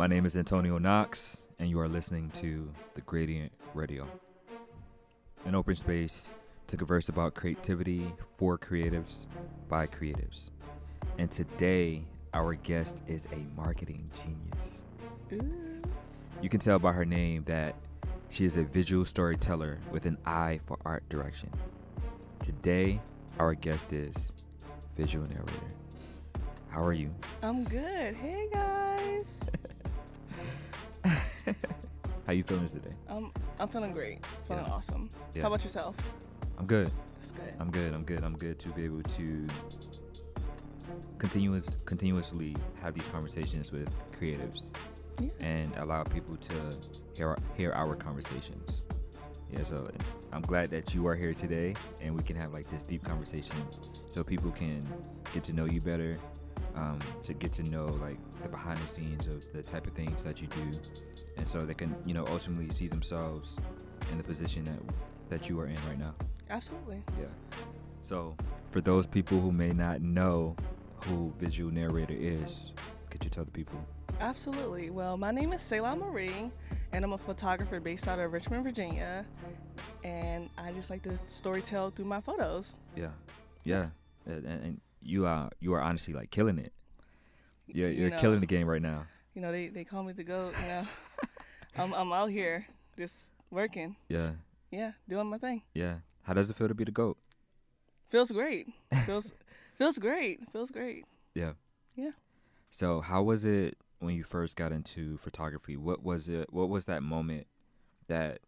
My name is Antonio Knox, and you are listening to The Gradient Radio, an open space to converse about creativity for creatives by creatives. And today, our guest is a marketing genius. You can tell by her name that she is a visual storyteller with an eye for art direction. Today, our guest is visual narrator. How are you? I'm good. Hey How you feeling today? I'm I'm feeling great. Feeling Yeah. awesome. Yeah. How about yourself? I'm good. That's good. I'm good. I'm good. I'm good to be able to continuous continuously have these conversations with creatives Yeah. and allow people to hear hear our conversations. Yeah, so I'm glad that you are here today and we can have like this deep conversation so people can get to know you better, um, to get to know like the behind the scenes of the type of things that you do, and so they can you know ultimately see themselves in the position that that you are in right now. Absolutely. Yeah. So, for those people who may not know who visual narrator is, could you tell the people? Absolutely. Well, my name is Selah Marie, and I'm a photographer based out of Richmond, Virginia. And I just like to storytell through my photos. Yeah, yeah, and, and you are you are honestly like killing it. Yeah, You you're know. killing the game right now. You know, they, they call me the goat. You know, I'm I'm out here just working. Yeah, Yeah, doing my thing. yeah. How does it feel to be the goat? Feels great. Feels feels great. Feels great. Yeah. Yeah. So, how was it when you first got into photography? What was it? What was that moment that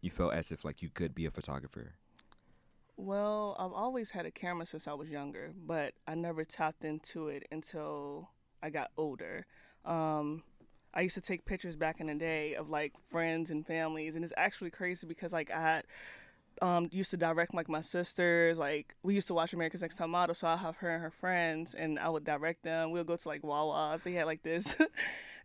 you felt as if like you could be a photographer? Well, I've always had a camera since I was younger, but I never tapped into it until I got older. Um, I used to take pictures back in the day of like friends and families, and it's actually crazy because like I um, used to direct like my sisters. Like we used to watch America's Next Top Model, so I have her and her friends, and I would direct them. We'll go to like Wawa's. They had like this.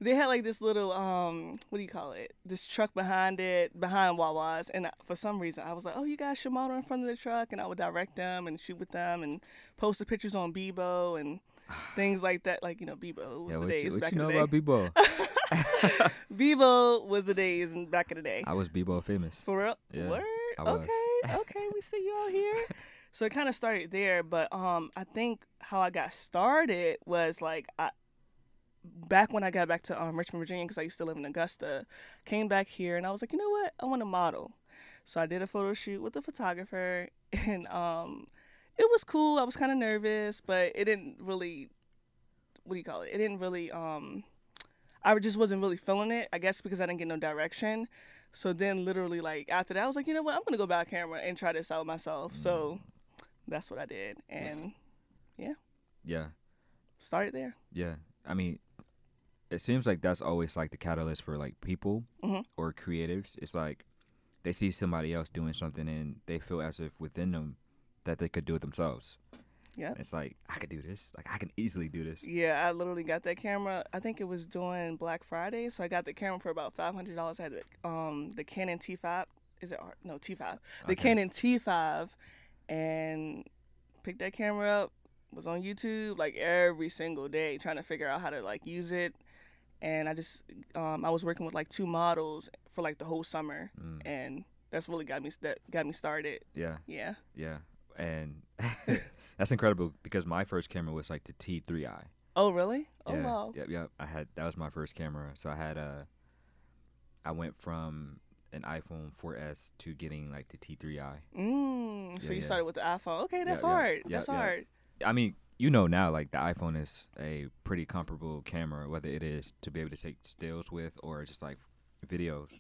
They had like this little um, what do you call it? This truck behind it, behind Wawa's, and for some reason I was like, oh, you guys should model in front of the truck, and I would direct them and shoot with them and post the pictures on Bebo and things like that. Like you know, Bebo was yeah, the what days you, what back you know in the about. Bebo? Bebo was the days and back in the day. I was Bebo famous. For real? Yeah, Word? I was. Okay, okay, we see you all here. So it kind of started there, but um, I think how I got started was like I, back when I got back to um, Richmond, Virginia, because I used to live in Augusta. Came back here, and I was like, you know what? I want to model. So I did a photo shoot with a photographer, and um, it was cool. I was kind of nervous, but it didn't really. What do you call it? It didn't really. Um, I just wasn't really feeling it. I guess because I didn't get no direction. So then, literally, like after that, I was like, you know what? I'm gonna go back camera and try this out myself. So that's what I did, and Yeah, Yeah. started there. yeah. I mean, it seems like that's always like the catalyst for like people Mhm. or creatives. It's like they see somebody else doing something and they feel as if within them that they could do it themselves. Yeah. It's like I could do this. Like I can easily do this. Yeah, I literally got that camera. I think it was during Black Friday, so I got the camera for about five hundred dollars. I had the, um the Canon T5. Is it R- no T5? The Okay. Canon T5, and picked that camera up. Was on YouTube like every single day trying to figure out how to like use it, and I just um I was working with like two models for like the whole summer, Mm, and that's really got me that got me started. yeah, Yeah. yeah. And that's incredible because my first camera was like the T3i. Oh really? Oh yeah, wow. Yep, yep. I had that was my first camera. So I had a. I went from an iPhone 4S to getting like the T3i. Mm, so you yeah. started with the iPhone. Okay, that's Yeah, yeah, hard. yeah, that's yeah. hard. I mean, you know now, like the iPhone is a pretty comparable camera, whether it is to be able to take stills with or just like videos.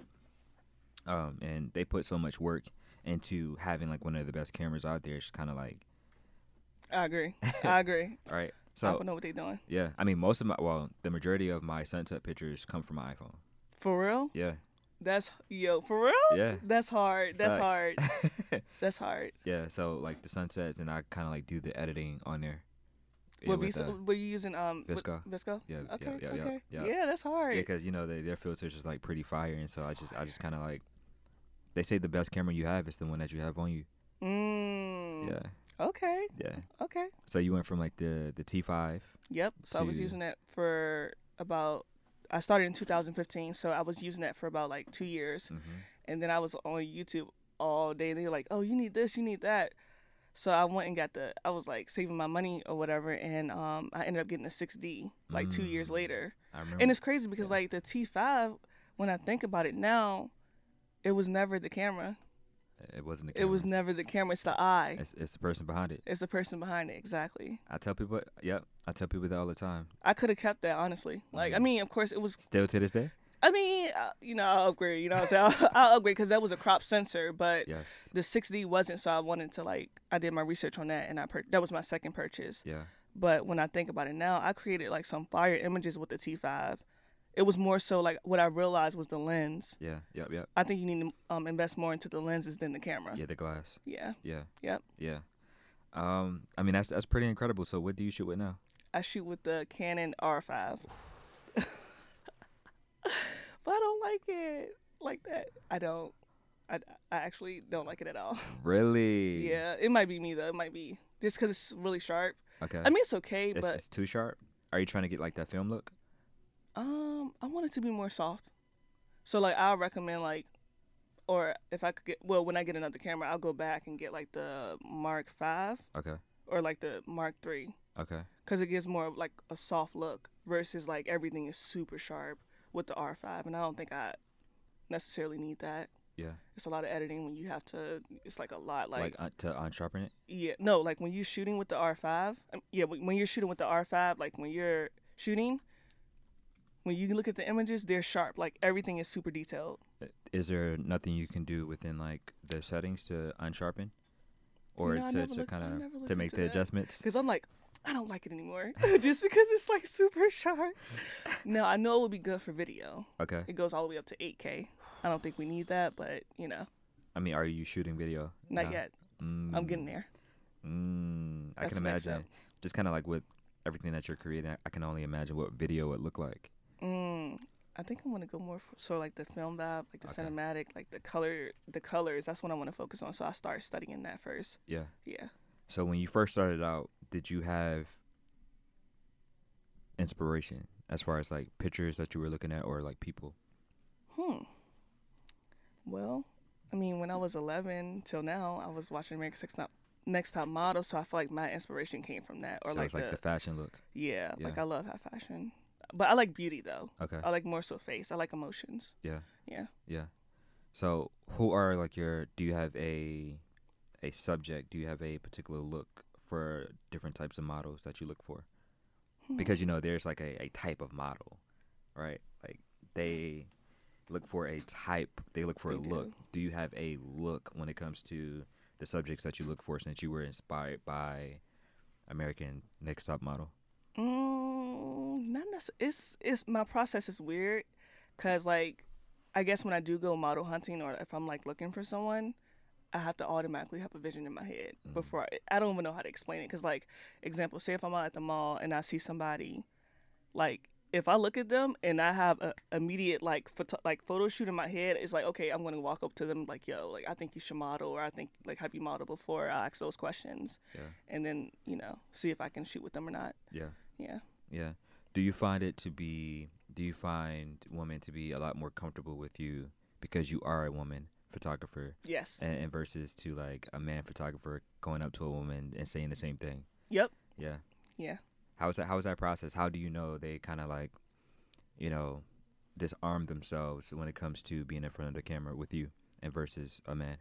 Um, and they put so much work into having like one of the best cameras out there. It's kind of like, I agree. I agree. all right. So I don't know what they're doing. yeah, I mean, most of my well, the majority of my sunset pictures come from my iPhone. For real? Yeah, That's yo. For real? yeah. That's hard. That's hard. That's hard. yeah, so like the sunsets, and I kind of like do the editing on there. Yeah, what, be, were you using um VSCO. VSCO? Yeah, yeah, Okay. yeah, yeah, okay. yeah. that's hard. Yeah, because you know they, their filters is like pretty fire, and so I just I just kind of like. They say the best camera you have is the one that you have on you. Mm. Yeah, Okay. yeah. Okay. So you went from like the the T5. Yep. So I was using that for about I started in 2015, so I was using that for about like two years, hmm and then I was on YouTube all day. They were like, "Oh, you need this, you need that." So I went and got the. I was like saving my money or whatever, and um, I ended up getting a 6D like two years Mm. later. I remember. And it's crazy because Yeah. like the T5, when I think about it now, it was never the camera. it wasn't the camera. It was never the camera. It's the eye. It's, it's the person behind it. It's the person behind it. Exactly. I tell people, yep, I tell people that all the time. I could have kept that honestly. Like I Mhm. mean, of course, it was. Still to this day. I mean, uh, you know, I'll upgrade. You know, what I'm saying I'll, I'll upgrade because that was a crop sensor, but Yes. the 6D wasn't. So I wanted to like I did my research on that, and I pur- that was my second purchase. Yeah. But when I think about it now, I created like some fire images with the T5. It was more so like what I realized was the lens. Yeah. Yep. Yep. I think you need to um, invest more into the lenses than the camera. Yeah. The glass. Yeah. Yeah. Yep. Yeah. Um. I mean, that's that's pretty incredible. So, what do you shoot with now? I shoot with the Canon R5. but I don't like it like that. I don't. I, I actually don't like it at all. Really? Yeah, it might be me though. It might be just because it's really sharp. Okay. I mean, it's okay, it's, but it's too sharp. Are you trying to get like that film look? Um, I want it to be more soft. So like, I'll recommend like, or if I could get well, when I get another camera, I'll go back and get like the Mark Five Okay. or like the Mark Three. Okay. because it gives more of like a soft look versus like everything is super sharp with the R5, and I don't think I necessarily need that. Yeah. It's a lot of editing when you have to. It's like a lot. Like, Like, uh, to unsharpen it. yeah, no, like when you're shooting with the R5. um, Yeah, when you're shooting with the R5, like when you're shooting, when you look at the images, they're sharp. Like everything is super detailed. Uh, Is there nothing you can do within like the settings to unsharpen, or to, to kind of to make the that. adjustments? Because I'm like, I don't like it anymore, just because it's like super sharp. No, I know it would be good for video. Okay. It goes all the way up to 8K. I don't think we need that, but you know, I mean, are you shooting video? not now? yet. Mm, I'm getting there. Mm, I That's can imagine. Just kind of like with everything that you're creating, I can only imagine what video would look like. Mm, I think I want to go more for sort of like the film vibe, like the Okay. cinematic, like the color, the colors. That's what I want to focus on. So I start studying that first. Yeah. Yeah. So when you first started out, did you have inspiration as far as like pictures that you were looking at or like people? Hmm. Well, I mean, when I was 11 till now, I was watching America's Next Top, Next Top Model, so I feel like my inspiration came from that, or so like, it's like the, the fashion look. yeah, like I love high fashion, but I like beauty though. Okay. I like more so face. I like emotions. Yeah. Yeah. Yeah. So who are like your do you have a a subject? Do you have a particular look for different types of models that you look for? Hmm. Because you know there's like a, a type of model, right? Like they look for a type, they look for They a look. do. Do you have a look when it comes to the subjects that you look for since you were inspired by American Next Top Model? Mm, not necessarily. It's it's my process is weird, cause like, I guess when I do go model hunting or if I'm like looking for someone, I have to automatically have a vision in my head Mhm. before I, I don't even know how to explain it. Cause like, example, say if I'm out at the mall and I see somebody, like if I look at them and I have a immediate like photo, like photo shoot in my head, it's like okay, I'm gonna walk up to them like yo, like I think you should model or I think like have you modeled before? I ask those questions Yeah. and then you know see if I can shoot with them or not. Yeah. Yeah. Yeah. Do you find it to be do you find women to be a lot more comfortable with you because you are a woman photographer Yes. and, and versus to like a man photographer going up to a woman and saying the same thing? Yep. Yeah. Yeah. How is that how is that process? How do you know they kind of like you know disarm themselves when it comes to being in front of the camera with you and versus a man?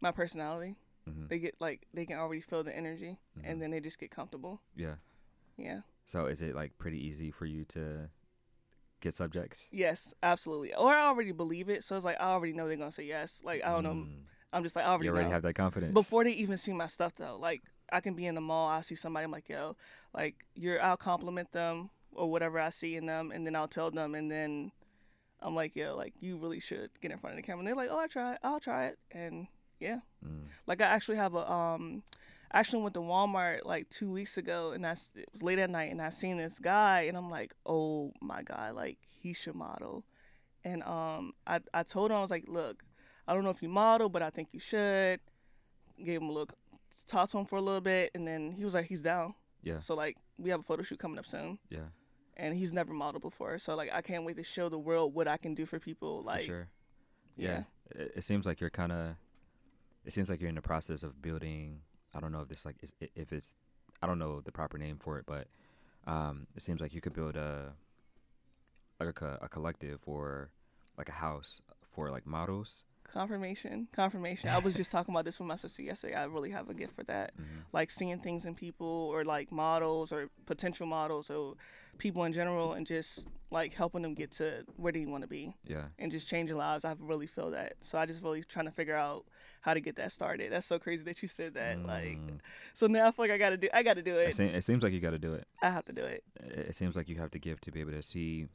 My personality. hmm They get like they can already feel the energy Mhm. and then they just get comfortable. Yeah. Yeah. So is it like pretty easy for you to get subjects? Yes, absolutely. Or I already believe it, so it's like I already know they're gonna say yes. Like I don't know. Mm. I'm just like I already, You already know. have that confidence. Before they even see my stuff though, like I can be in the mall, I see somebody, I'm like, yo, like you're, I'll compliment them or whatever I see in them, and then I'll tell them, and then I'm like, yo, like you really should get in front of the camera. And they're like, oh, I try, it. I'll try it, and yeah, Mm. like I actually have a um, I actually went to Walmart like two weeks ago, and I it was late at night, and I seen this guy, and I'm like, oh my god, like he should model, and um, I I told him I was like, look, I don't know if you model, but I think you should. Gave him a look, talked to him for a little bit, and then he was like, he's down. Yeah. So like we have a photo shoot coming up soon. Yeah. and he's never modeled before. So like I can't wait to show the world what I can do for people. Like for sure. Yeah, yeah. It, it seems like you're kind of. It seems like you're in the process of building. I don't know if this like is if it's. I don't know the proper name for it, but um, it seems like you could build a like a, a collective or like a house for like models. Confirmation confirmation i was just talking about this with my sister yesterday i really have a gift for that Mm-hmm. like seeing things in people or like models or potential models or people in general and just like helping them get to where they want to be Yeah, and just changing lives i really feel that so i just really trying to figure out how to get that started that's so crazy that you said that like Mm. so now i feel like i gotta do i gotta do it, it se- it seems like you got to do it. i have to do it It seems like you have to give to be able to see.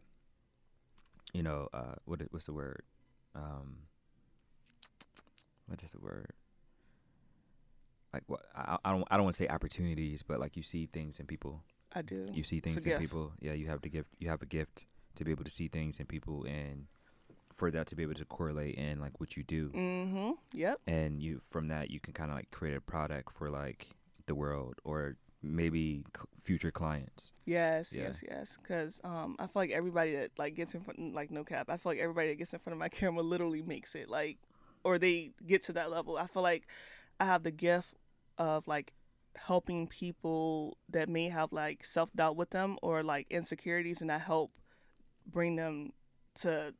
You know, uh, what what's the word? Um, what is the word? Like what? I, I don't I don't want to say opportunities, but like you see things in people. i do You see things in gift. people. Yeah, you have to give. You have a gift to be able to see things in people, and for that to be able to correlate in like what you do, mm-hmm yep and you from that you can kind of like create a product for like the world or maybe c- future clients. Yes, Yeah. yes, yes. Because um, I feel like everybody that like gets in front, like no cap, I feel like everybody that gets in front of my camera literally makes it, like, or they get to that level. I feel like I have the gift of like helping people that may have like self doubt with them or like insecurities, and I help bring them to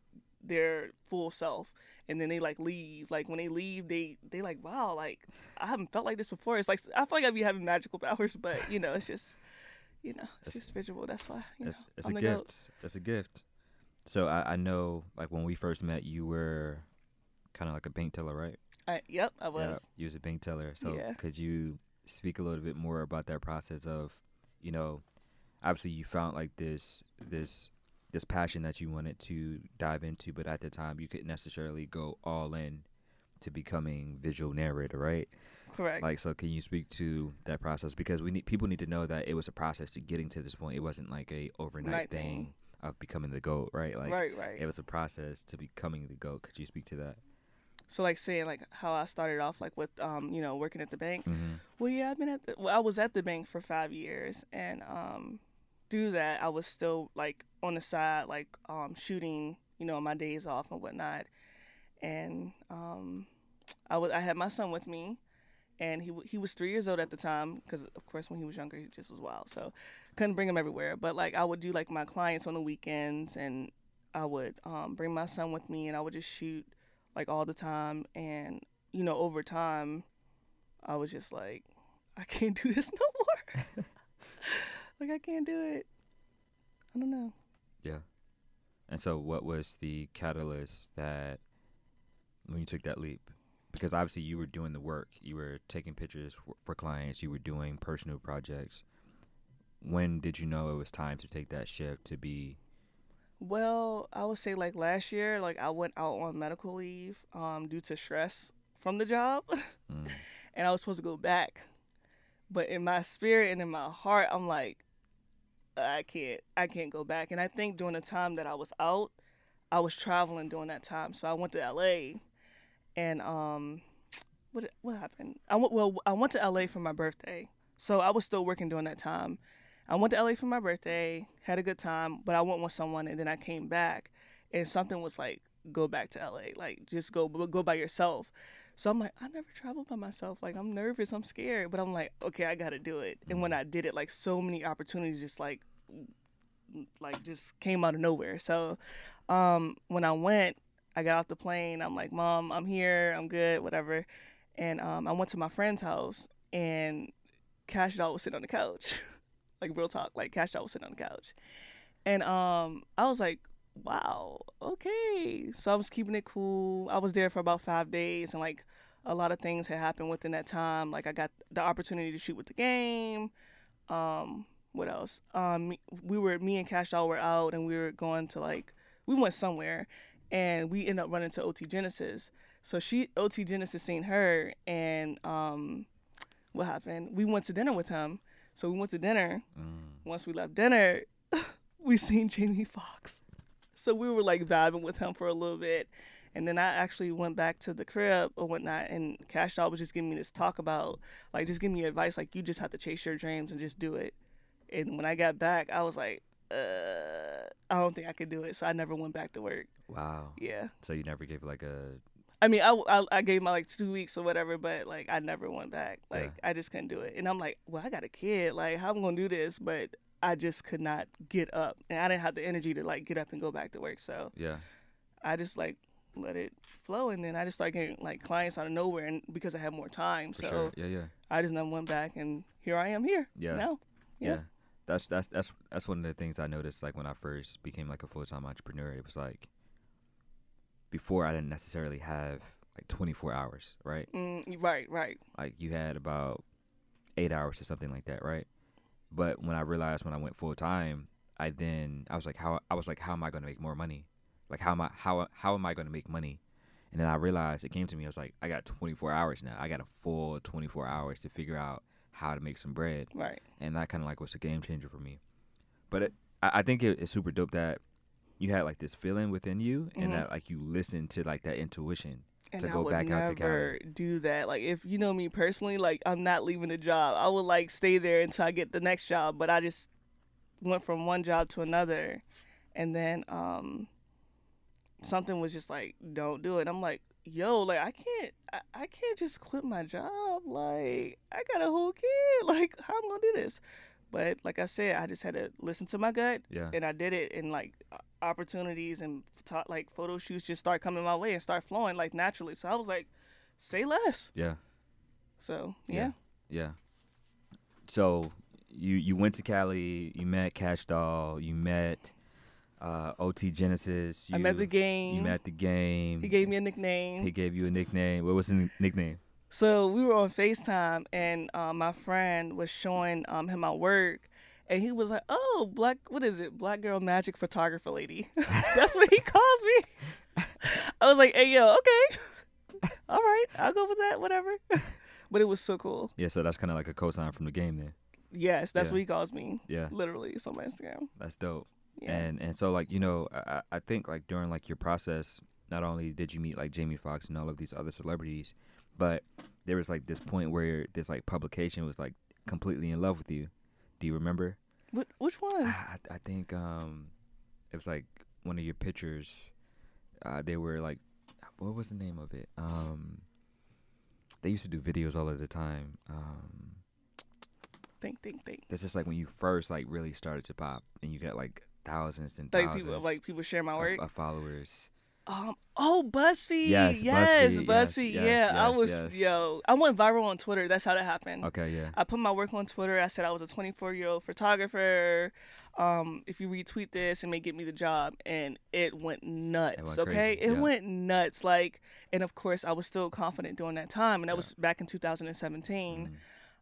their full self. And then they like leave. Like when they leave, they they like wow, like I haven't felt like this before. It's like I feel like I be having magical powers, but you know, it's just you know, it's It's- just visual. That's why. You know, it's I'm a the goat. gift. It's a gift. So I, I know like when we first met, you were kind of like a bank teller, right? I, yep, I was. Yeah, you was a bank teller. So Yeah. could you speak a little bit more about that process of, you know, obviously you found like this this this passion that you wanted to dive into, but at the time you couldn't necessarily go all in to becoming visual narrator, right? Correct. Like, so can you speak to that process? Because we need people need to know that it was a process to getting to this point. It wasn't like a overnight Night thing thing. of becoming the goat, right? Like, right, right. it was a process to becoming the goat. Could you speak to that? So like saying like how I started off like with um you know working at the bank. Mm-hmm. Well, yeah, I've been at the. Well, I was at the bank for five years, and um, through that, I was still like on the side, like um, shooting, you know, my days off and whatnot. And um, I was I had my son with me, and he he was three years old at the time because of course when he was younger he just was wild, so couldn't bring him everywhere. But like I would do like my clients on the weekends, and I would um, bring my son with me, and I would just shoot like all the time, and you know over time. I was just like, I can't do this no more. like I can't do it. I don't know. Yeah. And so, what was the catalyst that when you took that leap? Because obviously, you were doing the work. You were taking pictures for, clients. You were doing personal projects. When did you know it was time to take that shift to be? Well, I would say like last year, like I went out on medical leave um, due to stress from the job, Mm, and I was supposed to go back, but in my spirit and in my heart, I'm like, I can't, I can't go back. And I think during the time that I was out, I was traveling during that time, so I went to LA, and um, what what happened? I went well, I went to LA for my birthday, so I was still working during that time. I went to LA for my birthday, had a good time, but I went with someone, and then I came back, and something was like, go back to LA, like just go go by yourself. So I'm like, I never traveled by myself. Like I'm nervous, I'm scared, but I'm like, okay, I got to do it. And when I did it, like so many opportunities just like like just came out of nowhere. So um when I went, I got off the plane. I'm like, "Mom, I'm here. I'm good, whatever." And um I went to my friend's house and Kash Doll was sitting on the couch. like real talk, like Kash Doll was sitting on the couch. And um I was like, wow, okay. So I was keeping it cool. I was there for about five days, and like a lot of things had happened within that time. Like I got the opportunity to shoot with the game. Um, what else? Um, we were me and Kash Doll were out, and we were going to like we went somewhere, and we ended up running to OT Genasis. So she OT Genasis seen her, and um, what happened? We went to dinner with him. So we went to dinner. mm, Once we left dinner, we seen Jamie Foxx. So we were like vibing with him for a little bit. And then I actually went back to the crib or whatnot, and Kash Doll was just giving me this talk about, like, just giving me advice, like, you just have to chase your dreams and just do it. And when I got back, I was like, uh, I don't think I could do it. So I never went back to work. Wow. Yeah. So you never gave like a I mean, I, I, I gave my like two weeks or whatever, but like I never went back. Like Yeah. I just couldn't do it. And I'm like, well, I got a kid. Like how am I gonna do this? But I just could not get up, and I didn't have the energy to like get up and go back to work. So yeah. I just like let it flow, and then I just started getting like clients out of nowhere, and because I had more time, For so sure. Yeah, yeah. I just never went back, and here I am here Yeah. now. Yeah. Yeah. That's that's that's that's one of the things I noticed like when I first became like a full time entrepreneur. It was like before I didn't necessarily have like twenty four hours, right? Mm, right, right. Like you had about eight hours or something like that, right? But when I realized when I went full time, I then I was like how I was like how am I going to make more money? Like how am I how how am I going to make money? And then I realized it came to me. I was like I got 24 hours now. I got a full 24 hours to figure out how to make some bread Right. and that kind of like was a game changer for me. But it, I, I think it, it's super dope that you had like this feeling within you, and Mhm. that like you listened to like that intuition. And to I go would back out to never do that. Like if you know me personally, like I'm not leaving the job. I would like stay there until I get the next job. But I just went from one job to another, and then um, something was just like, "Don't do it." I'm like, "Yo, like I can't, I, I can't just quit my job. Like I got a whole kid. Like how am I gonna do this?" But like I said, I just had to listen to my gut, Yeah, and I did it, and like opportunities and like photo shoots just start coming my way and start flowing like naturally. So I was like, say less. yeah, So Yeah. yeah, yeah. So you you went to Cali, you met Kash Doll, you met uh, OT Genasis. You, I met the game. You met the game. he gave me a nickname. He gave you a nickname. What was the n- nickname? So we were on FaceTime, and um, my friend was showing um, him my work, and he was like, "Oh, black, what is it? Black girl magic photographer lady." That's what he calls me. I was like, "Hey, yo, okay, all right, I'll go with that, whatever." but it was so cool. Yeah, so that's kind of like a cosign from the game then. Yes, that's Yeah. what he calls me. Yeah, Literally, it's on my Instagram. that's dope. Yeah. And and so like you know I, I I think like during like your process, not only did you meet like Jamie Foxx and all of these other celebrities, but there was like this point where this like publication was like completely in love with you. Do you remember? Wh- which one? I, I think um it was like one of your pictures. Uh, they were like, what was the name of it? Um, they used to do videos all of the time. Um, Think, think, think. this is like when you first like really started to pop, and you got like thousands and Like thousands people, like people share my of, work. of followers. Um. Oh, BuzzFeed. Yes, yes, BuzzFeed, BuzzFeed. yes, yeah, I was. yes. Yo, I went viral on Twitter. That's how that happened. Okay, yeah, I put my work on Twitter. I said I was a 24 year old photographer. Um, if you retweet this, it may get me the job, and it went nuts. went okay, crazy, it yeah. went nuts. Like, and of course, I was still confident during that time, and that Yeah. was back in 2017.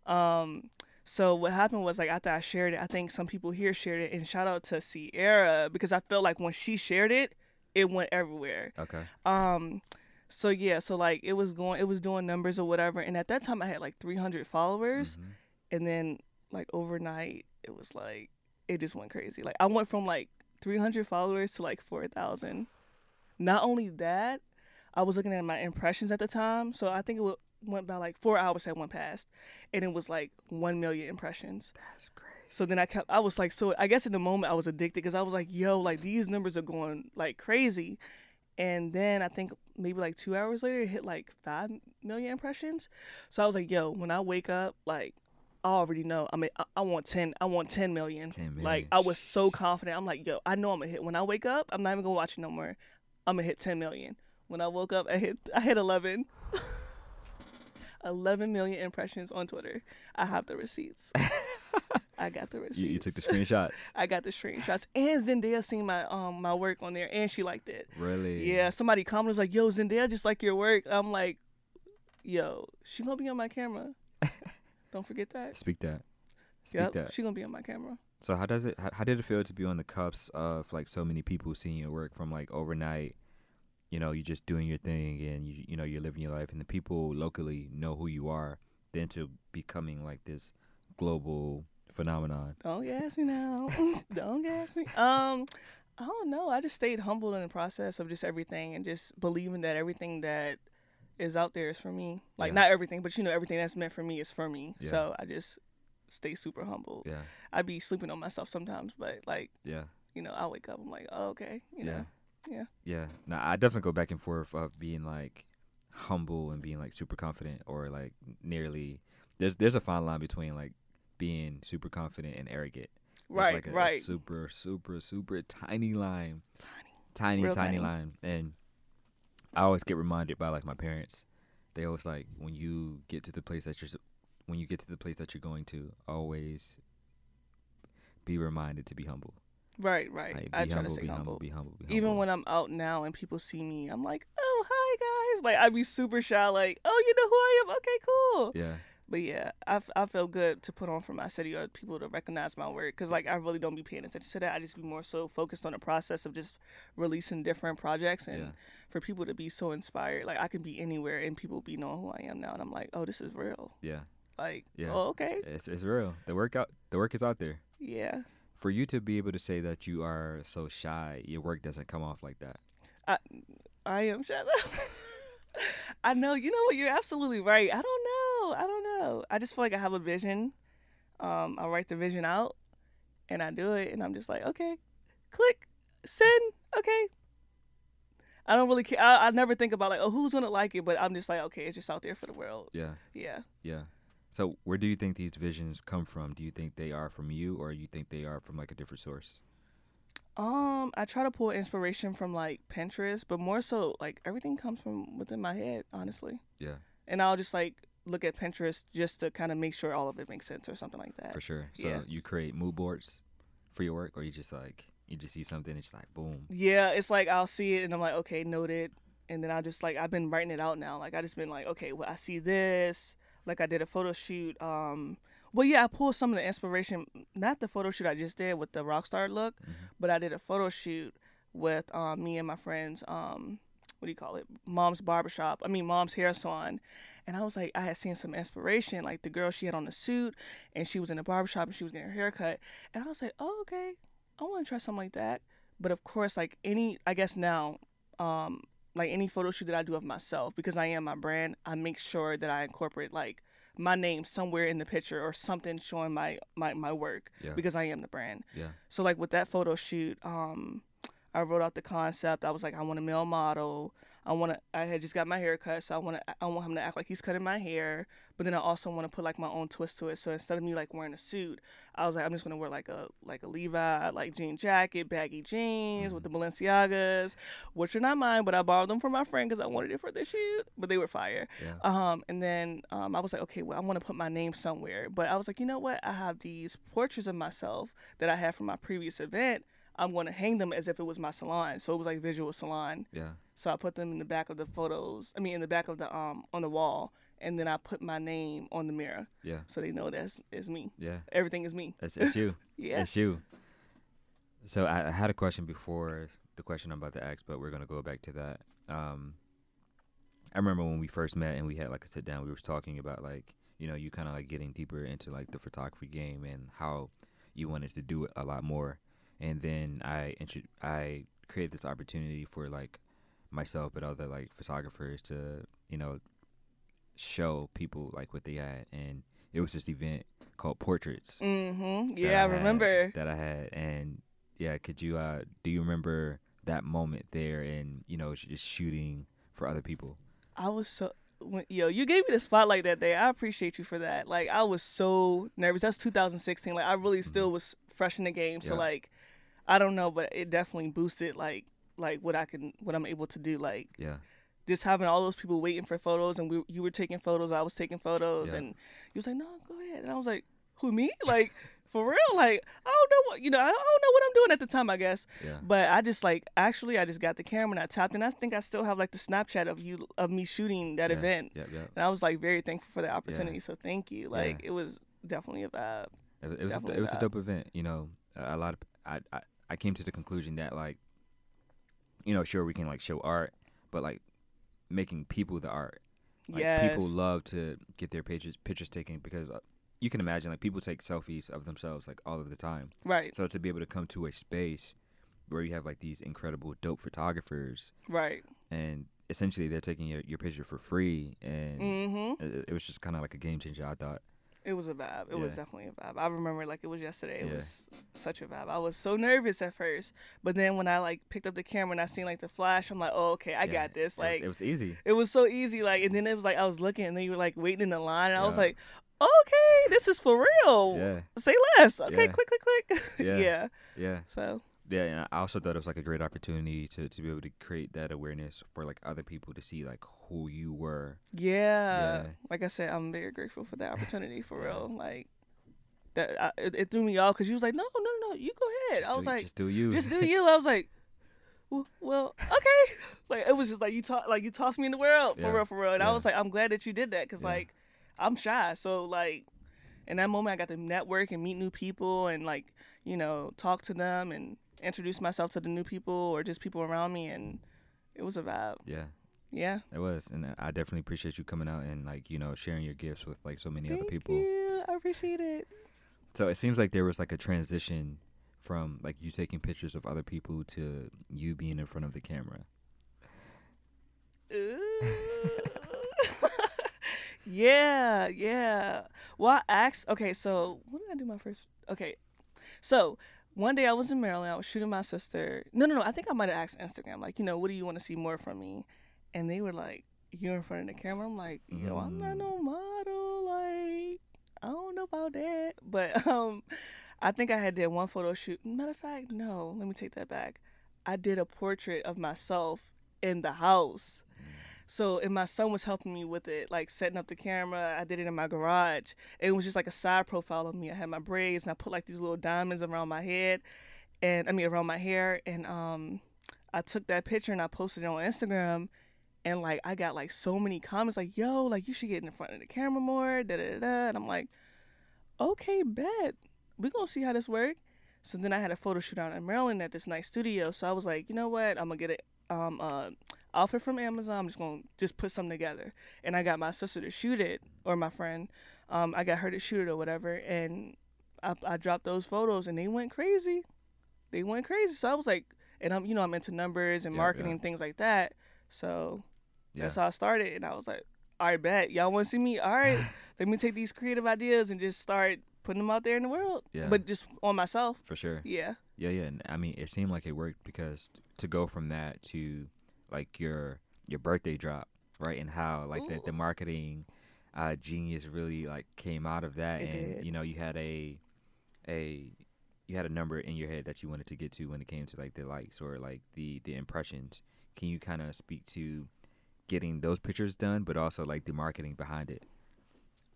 Mm. Um, so what happened was like after I shared it, I think some people here shared it, and shout out to Sierra because I felt like when she shared it, it went everywhere. okay, Um, so yeah, so like it was going, it was doing numbers or whatever, and at that time I had like 300 followers, Mhm. and then like overnight it was like it just went crazy. Like I went from like 300 followers to like 4,000. Not only that, I was looking at my impressions at the time, so I think it went by like four hours had went past, and it was like one million impressions. that's crazy. So then I kept, I was like, so I guess in the moment I was addicted because I was like, yo, like these numbers are going like crazy. And then I think maybe like two hours later, it hit like five million impressions. So I was like, yo, when I wake up, like I already know. I mean, I, I want ten. I want ten million. 10 million. Like I was so confident. I'm like, yo, I know I'm gonna hit. When I wake up, I'm not even gonna watch it no more. I'm gonna hit ten million. When I woke up, I hit. I hit eleven. 11 million impressions on Twitter. I have the receipts. I got the receipts. You, you took the screenshots. I got the screenshots, and Zendaya seen my um my work on there, and she liked it. Really? Yeah, somebody commented was like, "Yo, Zendaya just like your work." I'm like, "Yo, she gonna be on my camera." Don't forget that. Speak that. Speak Yep, that. she gonna be on my camera. So how does it? How, how did it feel to be on the cups of like so many people seeing your work from like overnight? You know, you're just doing your thing and you you know you're living your life, and the people locally know who you are. Then to becoming like this global phenomenon. Don't gas me now. don't gas me. Um, I don't know. I just stayed humbled in the process of just everything and just believing that everything that is out there is for me. Like Yeah. not everything, but you know everything that's meant for me is for me. Yeah. So I just stay super humble. Yeah. I'd be sleeping on myself sometimes, but like Yeah. you know, I wake up, I'm like, oh, okay, you yeah. know, yeah. Yeah. Now I definitely go back and forth of being like humble and being like super confident or like nearly there's there's a fine line between like being super confident and arrogant. Right, like a, a right. super, super, super tiny line. Tiny. Tiny, Real tiny tiny. line. And I always get reminded by like my parents. They always like when you get to the place that you're when you get to the place that you're going to, always be reminded to be humble. Right, right. Like, I try humble, to stay be humble. humble, be humble, be Even when I'm out now and people see me, I'm like, oh, hi guys. Like I'd be super shy, like, oh, you know who I am? Okay, cool. yeah, But yeah, I, f- I feel good to put on for my city or people to recognize my work because like I really don't be paying attention to that. I just be more so focused on the process of just releasing different projects and yeah, for people to be so inspired. Like I can be anywhere and people be knowing who I am now, and I'm like, oh, this is real. yeah. Like, Yeah. oh, okay, It's it's real. The work out the work is out there. yeah. For you to be able to say that you are so shy, your work doesn't come off like that. I I am shy. I know. You know what? You're absolutely right. I don't know. I don't know. I just feel like I have a vision. Um, I write the vision out, and I do it, and I'm just like, okay, click, send, okay. I don't really care. I, I never think about like, oh, who's gonna like it, but I'm just like, okay, it's just out there for the world. Yeah, Yeah. yeah. So where do you think these visions come from? Do you think they are from you, or you think they are from like a different source? Um, I try to pull inspiration from like Pinterest, but more so like everything comes from within my head, honestly. Yeah, and I'll just like look at Pinterest just to kind of make sure all of it makes sense or something like that. for sure. So Yeah. you create mood boards for your work, or you just like you just see something, and it's like boom. Yeah, it's like I'll see it and I'm like, okay, noted, and then I just like I've been writing it out now. Like I just been like, okay, well I see this. Like I did a photo shoot. Um, well yeah, I pulled some of the inspiration, not the photo shoot I just did with the rockstar look, Mhm. but I did a photo shoot with um, me and my friends. Um, what do you call it? Mom's barbershop. I mean, mom's hair salon. And I was like, I had seen some inspiration. Like the girl, she had on the suit and she was in the barbershop and she was getting her hair cut. And I was like, oh, okay. I want to try something like that. But of course, like any, I guess now, um, like any photo shoot that I do of myself, because I am my brand, I make sure that I incorporate like my name somewhere in the picture or something showing my, my, my work Yeah, because I am the brand. yeah, So like with that photo shoot, um, I wrote out the concept. I was like, I want a male model. I want to. I had just got my hair cut, so I want to. I want him to act like he's cutting my hair. But then I also want to put like my own twist to it. So instead of me like wearing a suit, I was like, I'm just gonna wear like a like a Levi like jean jacket, baggy jeans with the Balenciagas, which are not mine, but I borrowed them from my friend because I wanted it for the shoot. But they were fire. yeah, Um, and then um, I was like, okay, well, I want to put my name somewhere. But I was like, you know what? I have these portraits of myself that I had from my previous event. I'm going to hang them as if it was my salon. So it was like visual salon. yeah, So I put them in the back of the photos. I mean, in the back of the um on the wall, and then I put my name on the mirror yeah, so they know that's it's me. yeah. Everything is me. It's, it's you. Yeah. It's you. So I, I had a question before the question I'm about to ask, but we're gonna go back to that. Um, I remember when we first met and we had like a sit down. We were talking about like you know you kind of like getting deeper into like the photography game and how you wanted to do it a lot more. And then I intro- I created this opportunity for like myself but other like photographers to you know show people like what they had and it was this event called portraits Mm-hmm. Yeah, I had- remember. that I had, and yeah, could you uh do you remember that moment there and you know just shooting for other people? I was so when, yo, you gave me the spotlight that day. I appreciate you for that. Like I was so nervous. That's 2016. Like I really still was fresh in the game. So Mm-hmm. Yeah. like I don't know, but it definitely boosted like like what I can what I'm able to do. Like Yeah, just having all those people waiting for photos and we you were taking photos, I was taking photos Yeah. and you was like, No, go ahead and I was like, Who me? Like for real? Like I don't know what you know, I don't know what I'm doing at the time, I guess. yeah, But I just like actually I just got the camera and I tapped and I think I still have like the Snapchat of you of me shooting that yeah, event. Yeah, yeah. And I was like very thankful for the opportunity. So thank you. Like Yeah. it was definitely a vibe. It, was- it was a, it was a dope event. You know, a lot of I, I I came to the conclusion that like, you know, sure we can like show art, but like making people the art. Like yes. people love to get their pictures pictures taken because uh, you can imagine like people take selfies of themselves like all of the time. right. So to be able to come to a space where you have like these incredible dope photographers Right. and essentially they're taking your, your picture for free and Mm-hmm. it, it was just kind of like a game changer i thought It was a vibe. It was definitely a vibe. I remember like it was yesterday. It Yeah. was such a vibe. I was so nervous at first, but then when I like picked up the camera and I seen like the flash, I'm like, oh okay, I Yeah, got this. it was- Like it was, easy. it was so easy. Like and then it was like I was looking and then you were like waiting in the line and I was like, okay, this is for real. Yeah, Say less. Okay, Yeah. click, click, click. Yeah. yeah. yeah, So yeah. And I also thought it was like a great opportunity to to be able to create that awareness for like other people to see like who you were. yeah. Yeah. Like I said, I'm very grateful for that opportunity for Yeah. real. Like that, I, it, it threw me off because you was like, no, no, no, you go ahead. Just I was do, like, just do you. just do you. I was like, well, well, okay. Like it was just like you talk, like you tossed me in the world for Yeah. real, for real. And. I was like, I'm glad that you did that because like I'm shy, so like in that moment I got to network and meet new people and like you know talk to them and introduce myself to the new people or just people around me and it was a vibe. yeah, Yeah. it was, and I definitely appreciate you coming out and like you know sharing your gifts with like so many Thank other people. you. I appreciate it. So it seems like there was like a transition from like you taking pictures of other people to you being in front of the camera. Ooh. yeah, yeah. Well, I asked. Okay, so when did I do my first? Okay, so one day I was in Maryland. I was shooting my sister. No, no, no. I think I might have asked Instagram, like, you know, what do you want to see more from me? And they were like, "You're in front of the camera." I'm like, "Yo, I'm not Mm. no model. Like, I don't know about that." But um, I think I had did one photo shoot. Matter of fact, no. Let me take that back. I did a portrait of myself in the house. So, and my son was helping me with it, like setting up the camera. I did it in my garage. It was just like a side profile of me. I had my braids and I put like these little diamonds around my head, and I mean around my hair. And um, I took that picture and I posted it on Instagram, and like I got like so many comments like, "Yo, like you should get in front of the camera more." Da da da. And I'm like, "Okay, bet. We gonna see how this work." So then I had a photo shoot out in Maryland at this nice studio. So I was like, you know what? I'm gonna get it. Um, uh, outfit from Amazon. I'm just gonna just put something together. And I got my sister to shoot it, or my friend. Um, I got her to shoot it or whatever. And I, I dropped those photos, and they went crazy. They went crazy. So I was like, and I'm you know I'm into numbers and Yeah, marketing yeah. things like that. So Yeah, that's how I started. And I was like, all right, bet y'all want to see me? All right, let me take these creative ideas and just start putting them out there in the world. Yeah. But just on myself. for sure. Yeah. Yeah, yeah. And I mean, it seemed like it worked because to go from that to like your your birthday drop, right? And how like the, Ooh. the marketing uh, genius really like came out of that, It and did. you know, you had a a you had a number in your head that you wanted to get to when it came to like the likes or like the the impressions. Can you kind of speak to getting those pictures done, but also like the marketing behind it?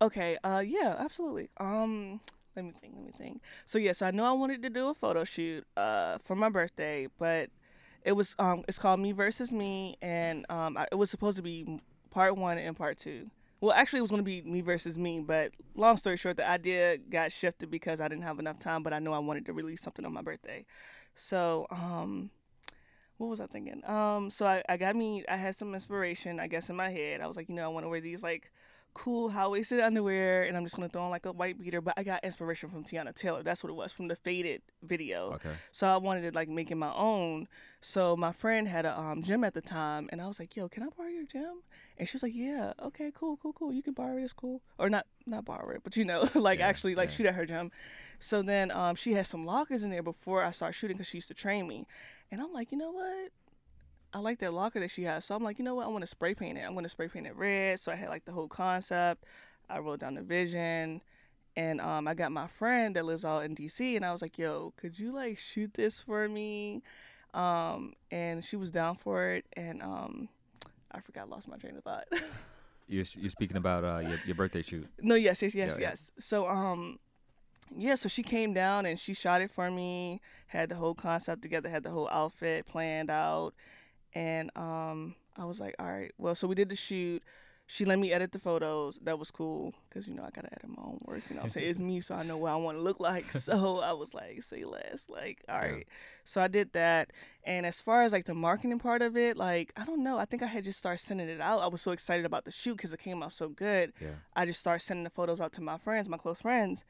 Okay. Uh. Yeah. Absolutely. Um. Let me think. Let me think. So yes, I know I wanted to do a photo shoot. Uh. For my birthday, but it was um. It's called Me versus Me, and um. I, it was supposed to be part one and part two. Well, actually, it was going to be me versus me, but long story short, the idea got shifted because I didn't have enough time. But I know I wanted to release something on my birthday, so um, what was I thinking? Um, so I, I got me, I had some inspiration, I guess, in my head. I was like, you know, I want to wear these like cool high waisted underwear, and I'm just gonna throw on like a white beater. But I got inspiration from Teyana Taylor. That's what it was from the Faded video. Okay. So I wanted to like make it my own. So my friend had a um, gym at the time, and I was like, "Yo, can I borrow your gym?" And she was like, "Yeah, okay, cool, cool, cool. You can borrow it. It's cool, or not, not borrow it, but you know, like Yeah, actually like yeah. shoot at her gym." So then um, she had some lockers in there before I started shooting because she used to train me, and I'm like, you know what? I like that locker that she has. So I'm like, you know what? I want to spray paint it. I'm going to spray paint it red. So I had like the whole concept. I wrote down the vision. And um, I got my friend that lives out in DC, and I was like, "Yo, could you like shoot this for me?" Um, and she was down for it. And um, I forgot, I lost my train of thought. You're you're speaking about uh your, your birthday shoot. No, yes, yes, yes, Yeah, yeah. yes. So, um, yeah, so she came down and she shot it for me. Had the whole concept together, had the whole outfit planned out, and um, I was like, all right, well, so we did the shoot. She let me edit the photos. That was cool because you know I gotta edit my own work. You know, what I'm saying it's me, so I know what I want to look like. So I was like, say less. Like, all right. Yeah. So I did that. And as far as like the marketing part of it, like I don't know. I think I had just started sending it out. I was so excited about the shoot because it came out so good. Yeah. I just started sending the photos out to my friends, my close friends.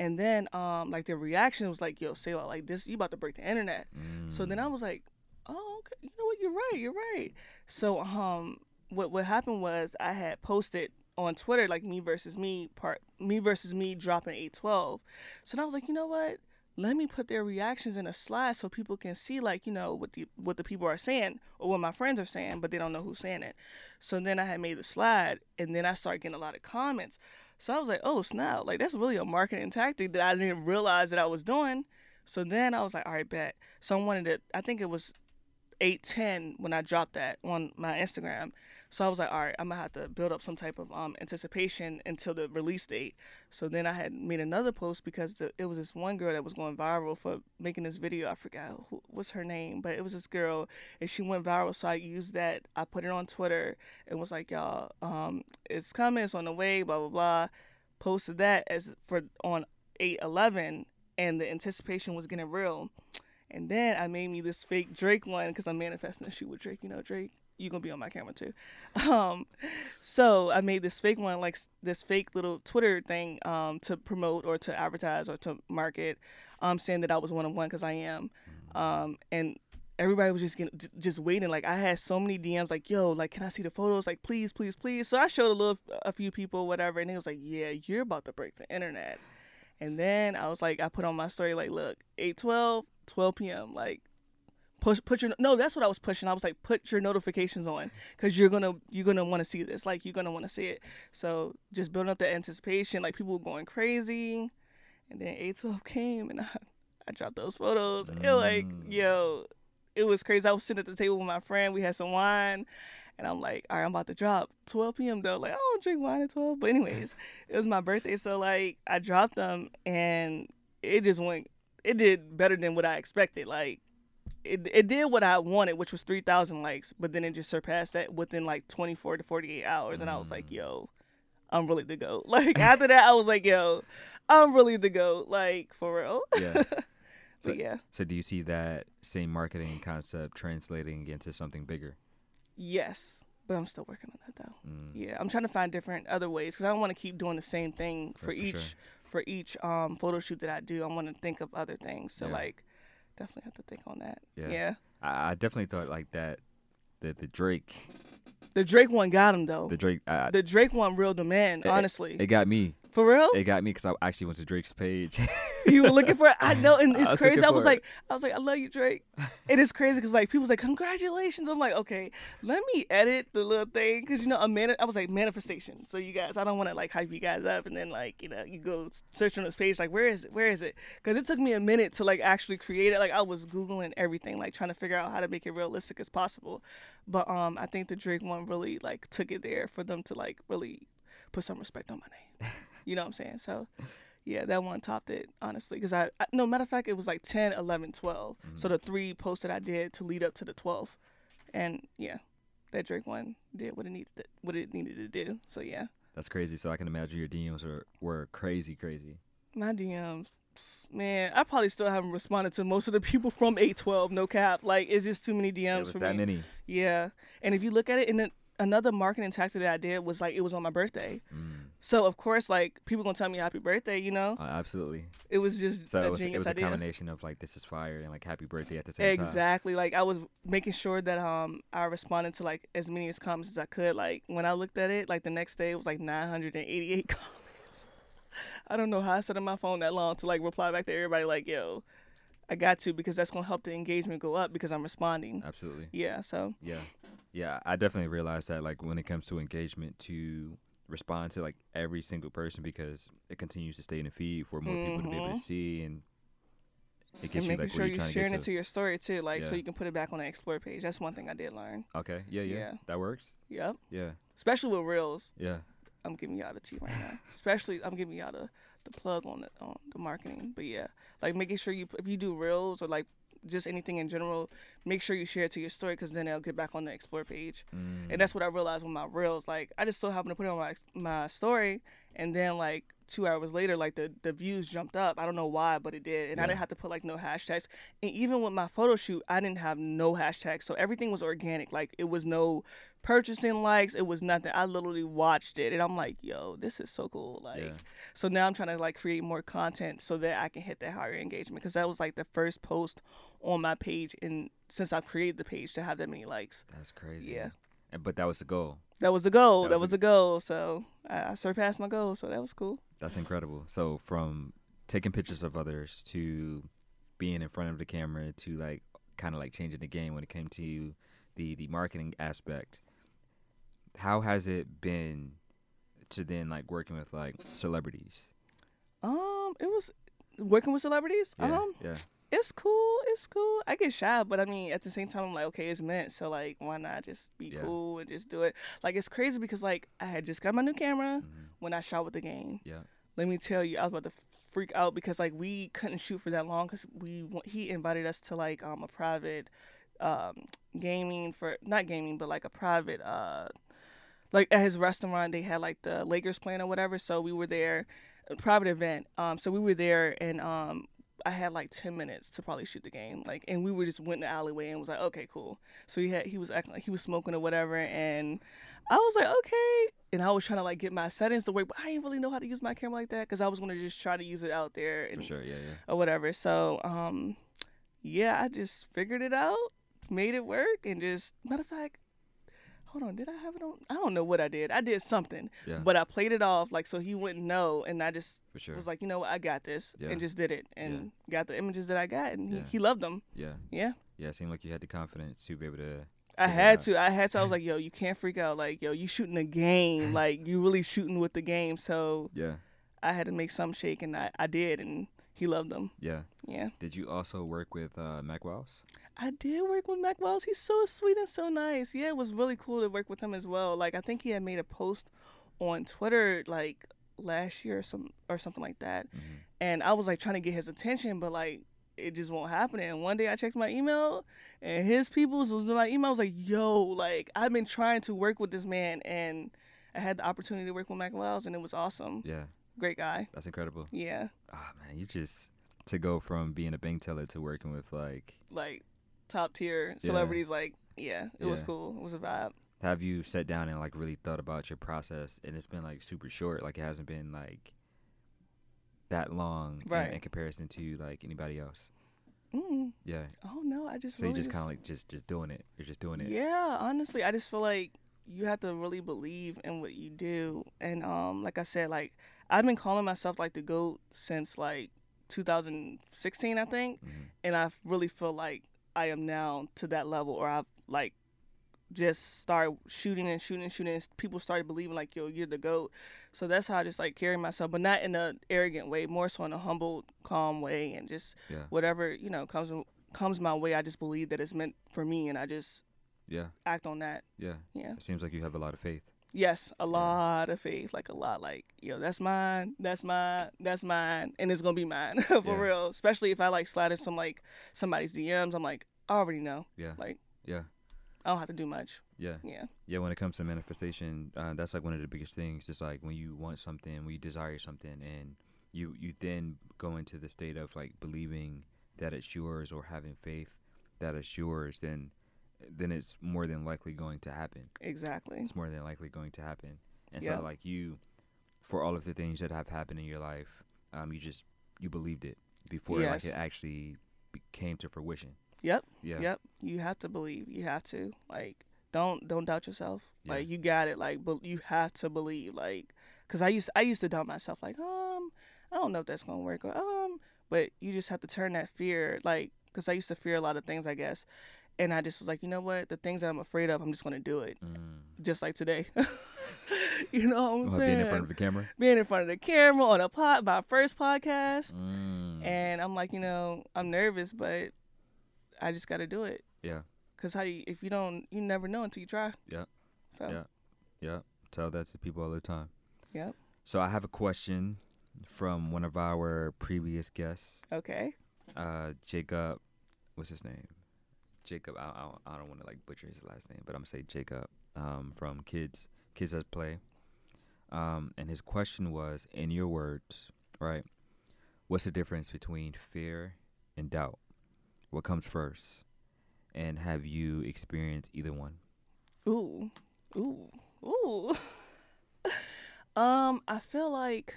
And then um like the reaction was like, yo, Selah, like this you about to break the internet. So then I Mm. was like, Oh, okay, you know what, you're right, you're right. So um what what happened was I had posted on Twitter, like me versus me part, me versus me dropping eight twelve. So I was like, you know what? Let me put their reactions in a slide so people can see, like, you know, what the what the people are saying or what my friends are saying, but they don't know who's saying it. So then I had made the slide, and then I started getting a lot of comments. So I was like, oh snap! Like that's really a marketing tactic that I didn't realize that I was doing. So then I was like, all right, bet. So I wanted to. I think it was eight ten when I dropped that on my Instagram. So I was like, all right, I'm gonna have to build up some type of um, anticipation until the release date. So then I had made another post because the, it was this one girl that was going viral for making this video. I forgot who, what's her name, but it was this girl, and she went viral. So I used that. I put it on Twitter and was like, y'all, um, it's coming, it's on the way, blah blah blah. Posted that as for on eight eleven, and the anticipation was getting real. And then I made me this fake Drake one because I'm manifesting a shoot with Drake. You know, Drake you're gonna be on my camera too. Um, so I made this fake one, like this fake little Twitter thing, um, to promote or to advertise or to market, um, saying that I was one of one because I am, um, and everybody was just getting, just waiting. Like I had so many DMs, like, "Yo, like, can I see the photos? Like, please, please, please." So I showed a little, a few people, whatever, and it was like, "Yeah, you're about to break the internet." And then I was like, I put on my story, like, look, 8 12, 12 p.m. Like, push put your no that's what i was pushing. I was like put your notifications on because you're gonna you're gonna want to see this like you're gonna want to see it. So just building up the anticipation like people were going crazy. And then a12 came and i, I dropped those photos. Mm. it like yo it was crazy. I was sitting at the table with my friend we had some wine and i'm like all right i'm about to drop. 12 p.m though like i don't drink wine at 12 but anyways it was my birthday so like i dropped them and it just went it did better than what i expected like it, it did what I wanted, which was 3,000 likes, but then it just surpassed that within like 24 to 48 hours. And I was like, mm. yo, I'm really the GOAT. Like, after that, I was like, yo, I'm really the GOAT. Like, for real. Yeah. so, yeah. So, do you see that same marketing concept translating into something bigger? Yes. But I'm still working on that though. Mm. Yeah, I'm trying to find different other ways because I don't want to keep doing the same thing for, for each sure. For each um, photo shoot that I do. I want to think of other things. So yeah. like, definitely have to think on that. Yeah. yeah. I, I definitely thought like that. The the Drake. The Drake one got him though. The Drake. Uh, the Drake one real demand. It, honestly. It got me. For real? It got me because I actually went to Drake's page. you were looking for it. I know, and it's I crazy. I was like, I was like, I love you, Drake. it is crazy because like people's like, congratulations. I'm like, okay, let me edit the little thing because you know, a man. I was like manifestation. So you guys, I don't want to like hype you guys up and then like you know you go search on this page like where is it? Where is it? Because it took me a minute to like actually create it. Like I was googling everything, like trying to figure out how to make it realistic as possible. But um, I think the Drake one really like took it there for them to like really put some respect on my name. You know what I'm saying? So, yeah, that one topped it, honestly. Because I, I, no, matter of fact, it was like 10, 11, 12. Mm-hmm. So the three posts that I did to lead up to the 12th. And yeah, that Drake one did what it needed, to, what it needed to do. So yeah. That's crazy. So I can imagine your DMs were, were crazy, crazy. My DMs, man, I probably still haven't responded to most of the people from 812, no cap. Like, it's just too many DMs for that me. many. Yeah. And if you look at it, and then another marketing tactic that I did was like, it was on my birthday. Mm. So of course, like people gonna tell me happy birthday, you know? Uh, absolutely. It was just so it was, it was a combination of like this is fire and like happy birthday at the same exactly. time. Exactly. Like I was making sure that um I responded to like as many as comments as I could. Like when I looked at it, like the next day it was like 988 comments. I don't know how I sat on my phone that long to like reply back to everybody like yo. I got to because that's gonna help the engagement go up because I'm responding. Absolutely. Yeah. So. Yeah, yeah. I definitely realized that like when it comes to engagement, to respond to like every single person because it continues to stay in the feed for more mm-hmm. people to be able to mm-hmm. see and it gets and you like sure you're, sharing it to your story too, like yeah. so you can put it back on the explore page. That's one thing I did learn. Okay. Yeah, yeah. yeah. That works. Yep. Yeah. Especially with reels. Yeah. I'm giving y'all the tea right now. Especially I'm giving y'all the, the plug on the on the marketing. But yeah, like making sure you if you do reels or like just anything in general, make sure you share it to your story because then it'll get back on the explore page. Mm. And that's what I realized with my reels. Like I just so happened to put it on my my story, and then like two hours later, like the the views jumped up. I don't know why, but it did, and yeah. I didn't have to put like no hashtags. And even with my photo shoot, I didn't have no hashtags, so everything was organic. Like it was no purchasing likes. It was nothing. I literally watched it, and I'm like, yo, this is so cool. Like. Yeah. So now I'm trying to like create more content so that I can hit that higher engagement because that was like the first post on my page and since I've created the page to have that many likes. That's crazy. Yeah. And but that was the goal. That was the goal. That That was the goal. So I, I surpassed my goal. So that was cool. That's incredible. So from taking pictures of others to being in front of the camera to like kind of like changing the game when it came to the the marketing aspect. How has it been to then like working with like celebrities? Um, it was working with celebrities. Yeah, Um, yeah, it's cool. It's cool. I get shy, but I mean, at the same time, I'm like, okay, it's meant. So like, why not just be Yeah. cool and just do it? Like, it's crazy because like I had just got my new camera mhm, when I shot with the Game. yeah, Let me tell you, I was about to freak out because like we couldn't shoot for that long because we he invited us to like um a private um gaming for not gaming but like a private uh like at his restaurant they had like the Lakers playing or whatever so we were there private event um so we were there and um I had like 10 minutes to probably shoot the Game like and we were just went in the alleyway and was like okay cool so he had he was acting like he was smoking or whatever and I was like okay and I was trying to like get my settings to work, but I didn't really know how to use my camera like that because I was gonna just try to use it out there for and sure. Yeah, yeah. or whatever. So um, yeah, I just figured it out, made it work, and just matter of fact, hold on, did I have it on? I don't know what I did. I did something, Yeah, but I played it off like so he wouldn't know, and I just sure. was like, you know what, I got this, Yeah. and just did it, and got the images that I got, and he, Yeah. he loved them. yeah, Yeah. yeah. It seemed like you had the confidence to be able to. I had to. I had to. I was like, yo, you can't freak out. Like, yo, you shooting a game. Like, you really shooting with the Game. So Yeah, I had to make some shake, and I, I did, and he loved them. yeah. Yeah. Did you also work with uh, Mack Wilds? I did work with Mack Wilds. He's so sweet and so nice. Yeah, it was really cool to work with him as well. Like, I think he had made a post on Twitter, like, last year or, some, or something like that. hmm And I was, like, trying to get his attention, but, like, it just won't happen. And one day I checked my email, and his people's was in my email. I was like, yo, like, I've been trying to work with this man, and I had the opportunity to work with Mack Wilds, and it was awesome. Yeah, Great guy. that's incredible. Yeah. Ah man, you just to go from being a bank teller to working with like Like, top tier celebrities. Like, yeah, it was cool. It was a vibe. have you sat down and like really thought about your process and it's been like super short like it hasn't been like that long in- Right. in, comparison to like anybody else Mm. yeah Oh no, I just so really you just kind of like just just doing it you're just doing it Yeah, honestly, I just feel like you have to really believe in what you do. And um like I said, like I've been calling myself like the GOAT since like 2016, I think. Mhm. And I really feel like I am now to that level or I've like just started shooting and shooting and shooting. And people started believing like yo you're the goat. So that's how i just like carry myself but not in an arrogant way more so in a humble calm way and just yeah. whatever you know comes comes my way i just believe that it's meant for me and i just yeah. act on that. Yeah. Yeah. It seems like you have a lot of faith yes a lot of faith like a lot like yo that's mine that's mine that's mine and it's gonna be mine for Yeah. real especially if i like slide in some like somebody's dms i'm like i already know yeah. like yeah. I don't have to do much. Yeah. Yeah. Yeah when it comes to manifestation uh, that's like one of the biggest things just like when you want something when you desire something and you you then go into the state of like believing that it's yours or having faith that it's yours then then it's more than likely going to happen exactly it's more than likely going to happen and Yeah. so like you for all of the things that have happened in your life um you just you believed it before Yes. like it actually came to fruition Yep. yeah Yep. You have to believe. You have to. Like don't don't doubt yourself. Yeah. Like you got it. Like but you have to believe. Like cuz I used I used to doubt myself like, um I don't know if that's going to work or um but you just have to turn that fear like cuz I used to fear a lot of things, I guess. And I just was like, you know what? The things that I'm afraid of, I'm just going to do it. mm. Just like today. you know what I'm saying? being in front of the camera being in front of the camera on a pod, my first podcast. mm. And I'm like, you know, I'm nervous, but I just got to do it. yeah Cause how you, if you don't, you never know until you try. Yeah. So Yeah. Yeah, tell that to people all the time. Yep. So I have a question from one of our previous guests, okay. uh, Jacob. What's his name? Jacob. I, I, I don't want to like butcher his last name, but I'm gonna say Jacob um, from Kids Kids at Play. Um, and his question was, in your words, right? What's the difference between fear and doubt? What comes first? And have you experienced either one? Ooh, ooh, ooh. um, I feel like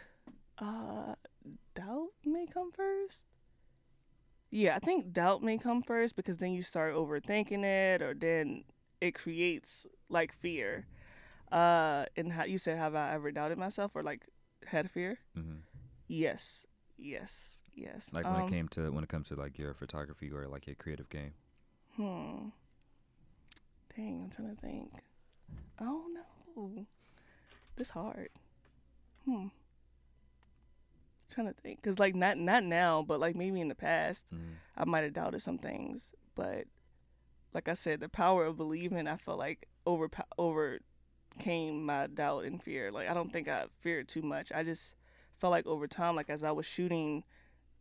uh, doubt may come first. Yeah, I think doubt may come first because then you start overthinking it, or then it creates like fear. Uh, and how you said, have I ever doubted myself or like had fear? Mm-hmm. Yes, yes, yes. Like when Um, it came to when it comes to like your photography or like your creative game. Hmm. Dang, I'm trying to think. Oh no, this hard. Hmm. Trying to think, cause like not not now, but like maybe in the past, hmm I might have doubted some things. But like I said, the power of believing, I felt like over overcame my doubt and fear. Like I don't think I feared too much. I just felt like over time, like as I was shooting,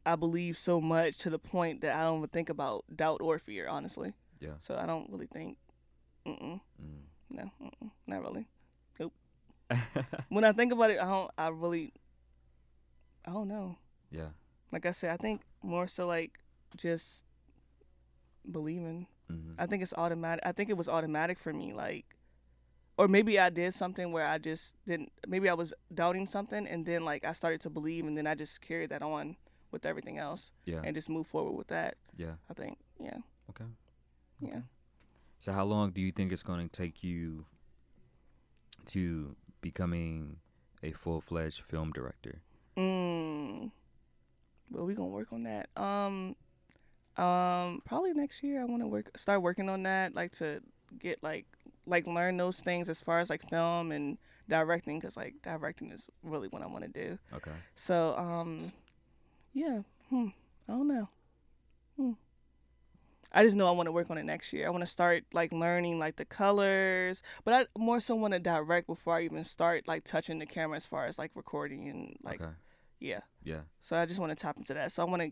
I believed so much to the point that I don't even think about doubt or fear, honestly. Yeah. So I don't really think. Mm-mm. Mm. No, mm-mm, not really. Nope. When I think about it, I don't. I really. I don't know. yeah. Like I said, I think more so like just believing. hmm I think it's automatic. I think it was automatic for me. Like, or maybe I did something where I just didn't. Maybe I was doubting something, and then like I started to believe, and then I just carried that on with everything else, Yeah. and just move forward with that. yeah. I think. Yeah. Okay. Yeah. So how long do you think it's going to take you to becoming a full-fledged film director? Mm. Well, we gonna work on that. Um, um, probably next year. I want to work, start working on that. Like to get like, like learn those things as far as like film and directing, because like directing is really what I want to do. Okay. So, um, yeah. Hmm. I don't know. Hmm. I just know I want to work on it next year. I want to start like learning like the colors, but I more so want to direct before I even start like touching the camera as far as like recording and like okay. Yeah. Yeah. So I just want to tap into that. So I want to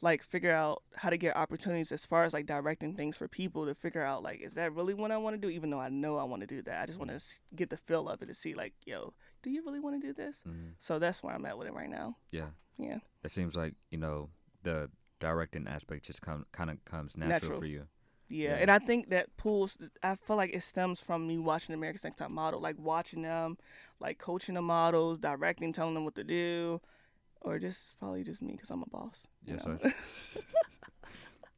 like figure out how to get opportunities as far as like directing things for people to figure out like is that really what I want to do? Even though I know I want to do that, I just want to get the feel of it to see like yo, do you really want to do this? hmm So that's where I'm at with it right now. Yeah. Yeah. It seems like you know the directing aspect just come kind of comes natural, Natural. for you. Yeah, Yeah. and I think that pulls. I feel like it stems from me watching America's Next Top Model, like watching them, like coaching the models, directing, telling them what to do, or just probably just me because I'm a boss. Yeah. So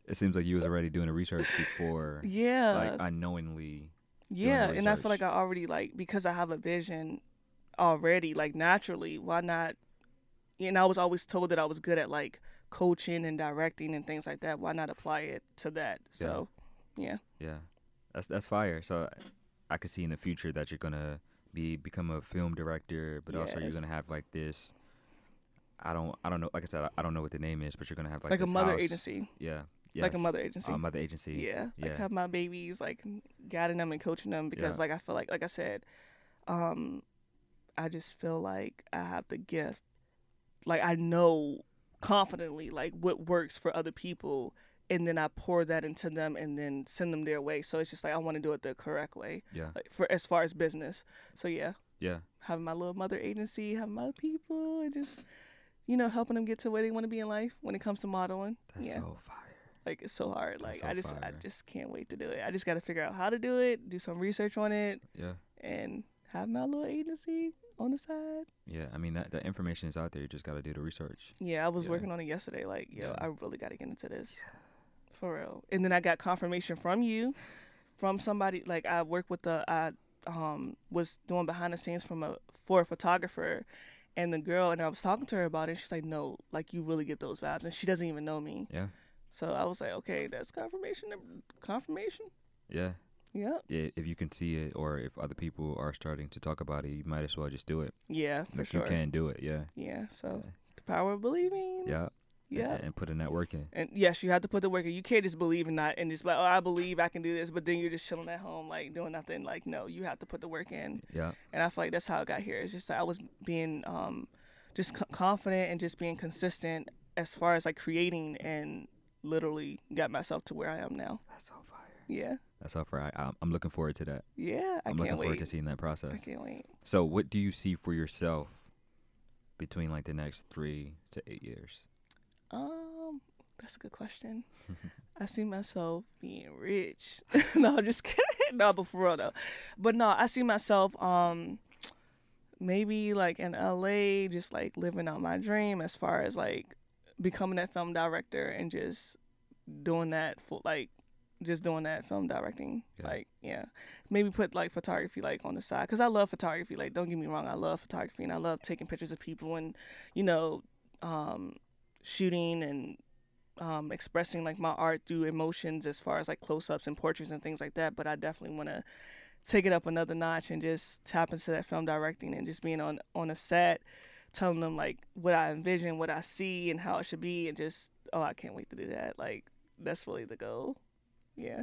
it seems like you was already doing the research before, yeah, like unknowingly. yeah, and I feel like I already like because I have a vision already, like naturally. Why not? And I was always told that I was good at like coaching and directing and things like that. Why not apply it to that? So, yeah, Yeah. That's that's fire. So I could see in the future that you're gonna be become a film director, but also you're gonna have like this. I don't I don't know. Like I said, I, don't know what the name is, but you're gonna have like like, a mother house. agency, Yeah. like a mother agency. Uh, mother agency. Yeah, like have my babies, like guiding them and coaching them because, Yeah. like, I feel like, like I said, um, I just feel like I have the gift. Like I know confidently, like what works for other people, and then I pour that into them and then send them their way. So it's just like I want to do it the correct way, Yeah. like for as far as business. So yeah, Yeah. having my little mother agency, having my people, and just you know helping them get to where they want to be in life when it comes to modeling. That's yeah. so fire. Like it's so hard. That's Like so I just I just can't wait to do it. I just got to figure out how to do it, do some research on it, Yeah. and have my little agency on the side. Yeah. I mean that that information is out there. You just gotta do the research. Yeah, I was Yeah. working on it yesterday. Like, yo, Yeah. I really got to get into this for real. And then I got confirmation from you, from somebody. Like I work with the I um was doing behind the scenes from a for a photographer. And the girl, and I was talking to her about it. She's like, "No, like you really get those vibes," and she doesn't even know me. Yeah. So I was like, "Okay, that's confirmation. Confirmation. Yeah. Yep. Yeah. If you can see it, or if other people are starting to talk about it, you might as well just do it. Yeah, for Like sure. you can do it. Yeah. Yeah, so Yeah. the power of believing. Yeah. Yeah. And, and put in that work in. And yes, you have to put the work in. You can't just believe in that and just like, oh, I believe I can do this, but then you're just chilling at home, like doing nothing. Like, no, you have to put the work in. Yeah. And I feel like that's how I got here. It's just that I was being um, just c- confident and just being consistent as far as like creating and literally got myself to where I am now. That's so fire. Yeah. That's so fire. I, I'm, I'm looking forward to that. Yeah. I I'm can't looking forward wait. to seeing that process. I can't wait. So, what do you see for yourself between like the next three to eight years? Um, that's a good question. I see myself being rich. no, I'm just kidding. No, but for real though. But no, I see myself um maybe like in LA, just like living out my dream as far as like becoming that film director and just doing that for like just doing that film directing. Yeah. Like, yeah, maybe put like photography like on the side because I love photography. Like, don't get me wrong, I love photography and I love taking pictures of people and you know, um, shooting and um, expressing like my art through emotions as far as like close ups and portraits and things like that. But I definitely want to take it up another notch and just tap into that film directing and just being on on a set, telling them like what I envision, what I see, and how it should be, and just oh, I can't wait to do that. Like that's really the goal. Yeah,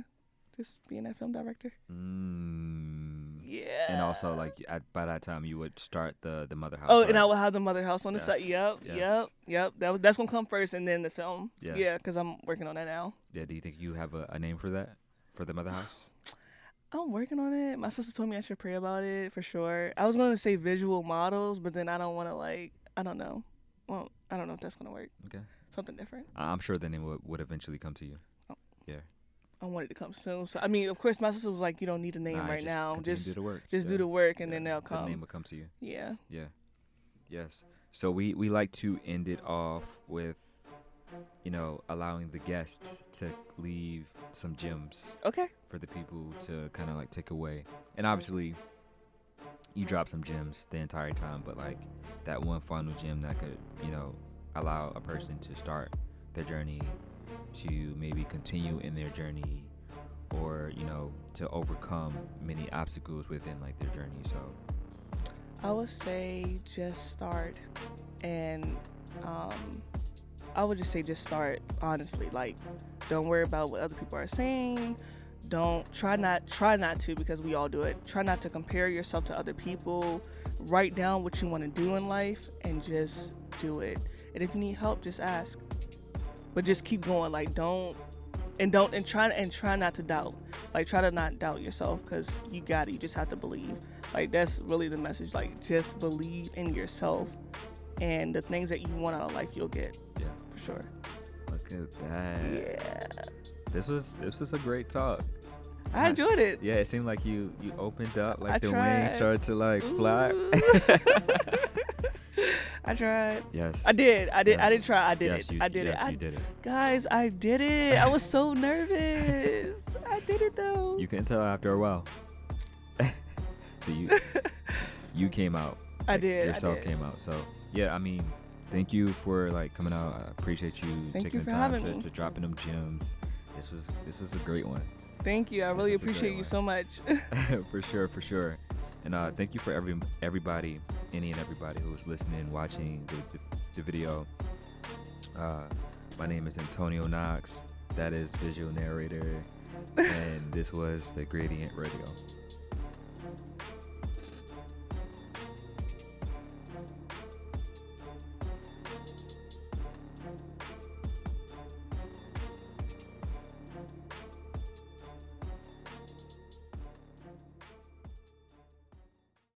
just being that film director. Mm. Yeah. And also, like at, by that time, you would start the the mother house. Oh, right? and I will have the mother house on the side. Yes, Yep, yes. yep, yep. That was, that's gonna come first, and then the film. Yeah. Yeah, because I'm working on that now. yeah. Do you think you have a, a name for that for the mother house? I'm working on it. My sister told me I should pray about it for sure. I was going to say visual models, but then I don't want to like I don't know. Well, I don't know if that's gonna work. Okay. Something different. I'm sure the name would, would eventually come to you. Oh. I want it to come soon. So I mean, of course, my sister was like, "You don't need a name Nah, right just now. Just do the work. just Yeah. do the work, and Yeah, then they'll come. The name come." will come to you. Yeah. Yeah. Yes. So we we like to end it off with, you know, allowing the guests to leave some gems Okay. for the people to kind of like take away. And obviously, you drop some gems the entire time, but like that one final gem that could, you know, allow a person to start their journey, to maybe continue in their journey, or you know, to overcome many obstacles within like their journey. So I would say just start, and um, I would just say just start. Honestly, like don't worry about what other people are saying. Don't try not try not to because we all do it. Try not to compare yourself to other people. Write down what you want to do in life and just do it. And if you need help, just ask. But just keep going. Like don't and don't and try and try not to doubt. Like try to not doubt yourself because you got it. You just have to believe. Like that's really the message. Like just believe in yourself, and the things that you want out of life you'll get. Yeah. for sure. look at that. Yeah, This was this was a great talk. I enjoyed it. Yeah, it seemed like you you opened up, like I the tried. wings started to like fly. I tried. yes. I did. I did. I Yes. did try. I did yes, it. You, I did yes, it. I, you did it. guys, I did it. I was so nervous. I did it though. You can tell after a while. so you you came out. I like, did, I Yourself did. came out. So yeah, I mean, thank you for like coming out. I appreciate you Thank taking you the time to, to dropping them gems. This was this was a great one. Thank you. I This really is a great appreciate you one. so much. for sure, for sure. And uh, thank you for every everybody, any and everybody who's was listening, watching the, the, the video. Uh, my name is Antonio Knox. That is visual narrator, and this was the Gradient Radio.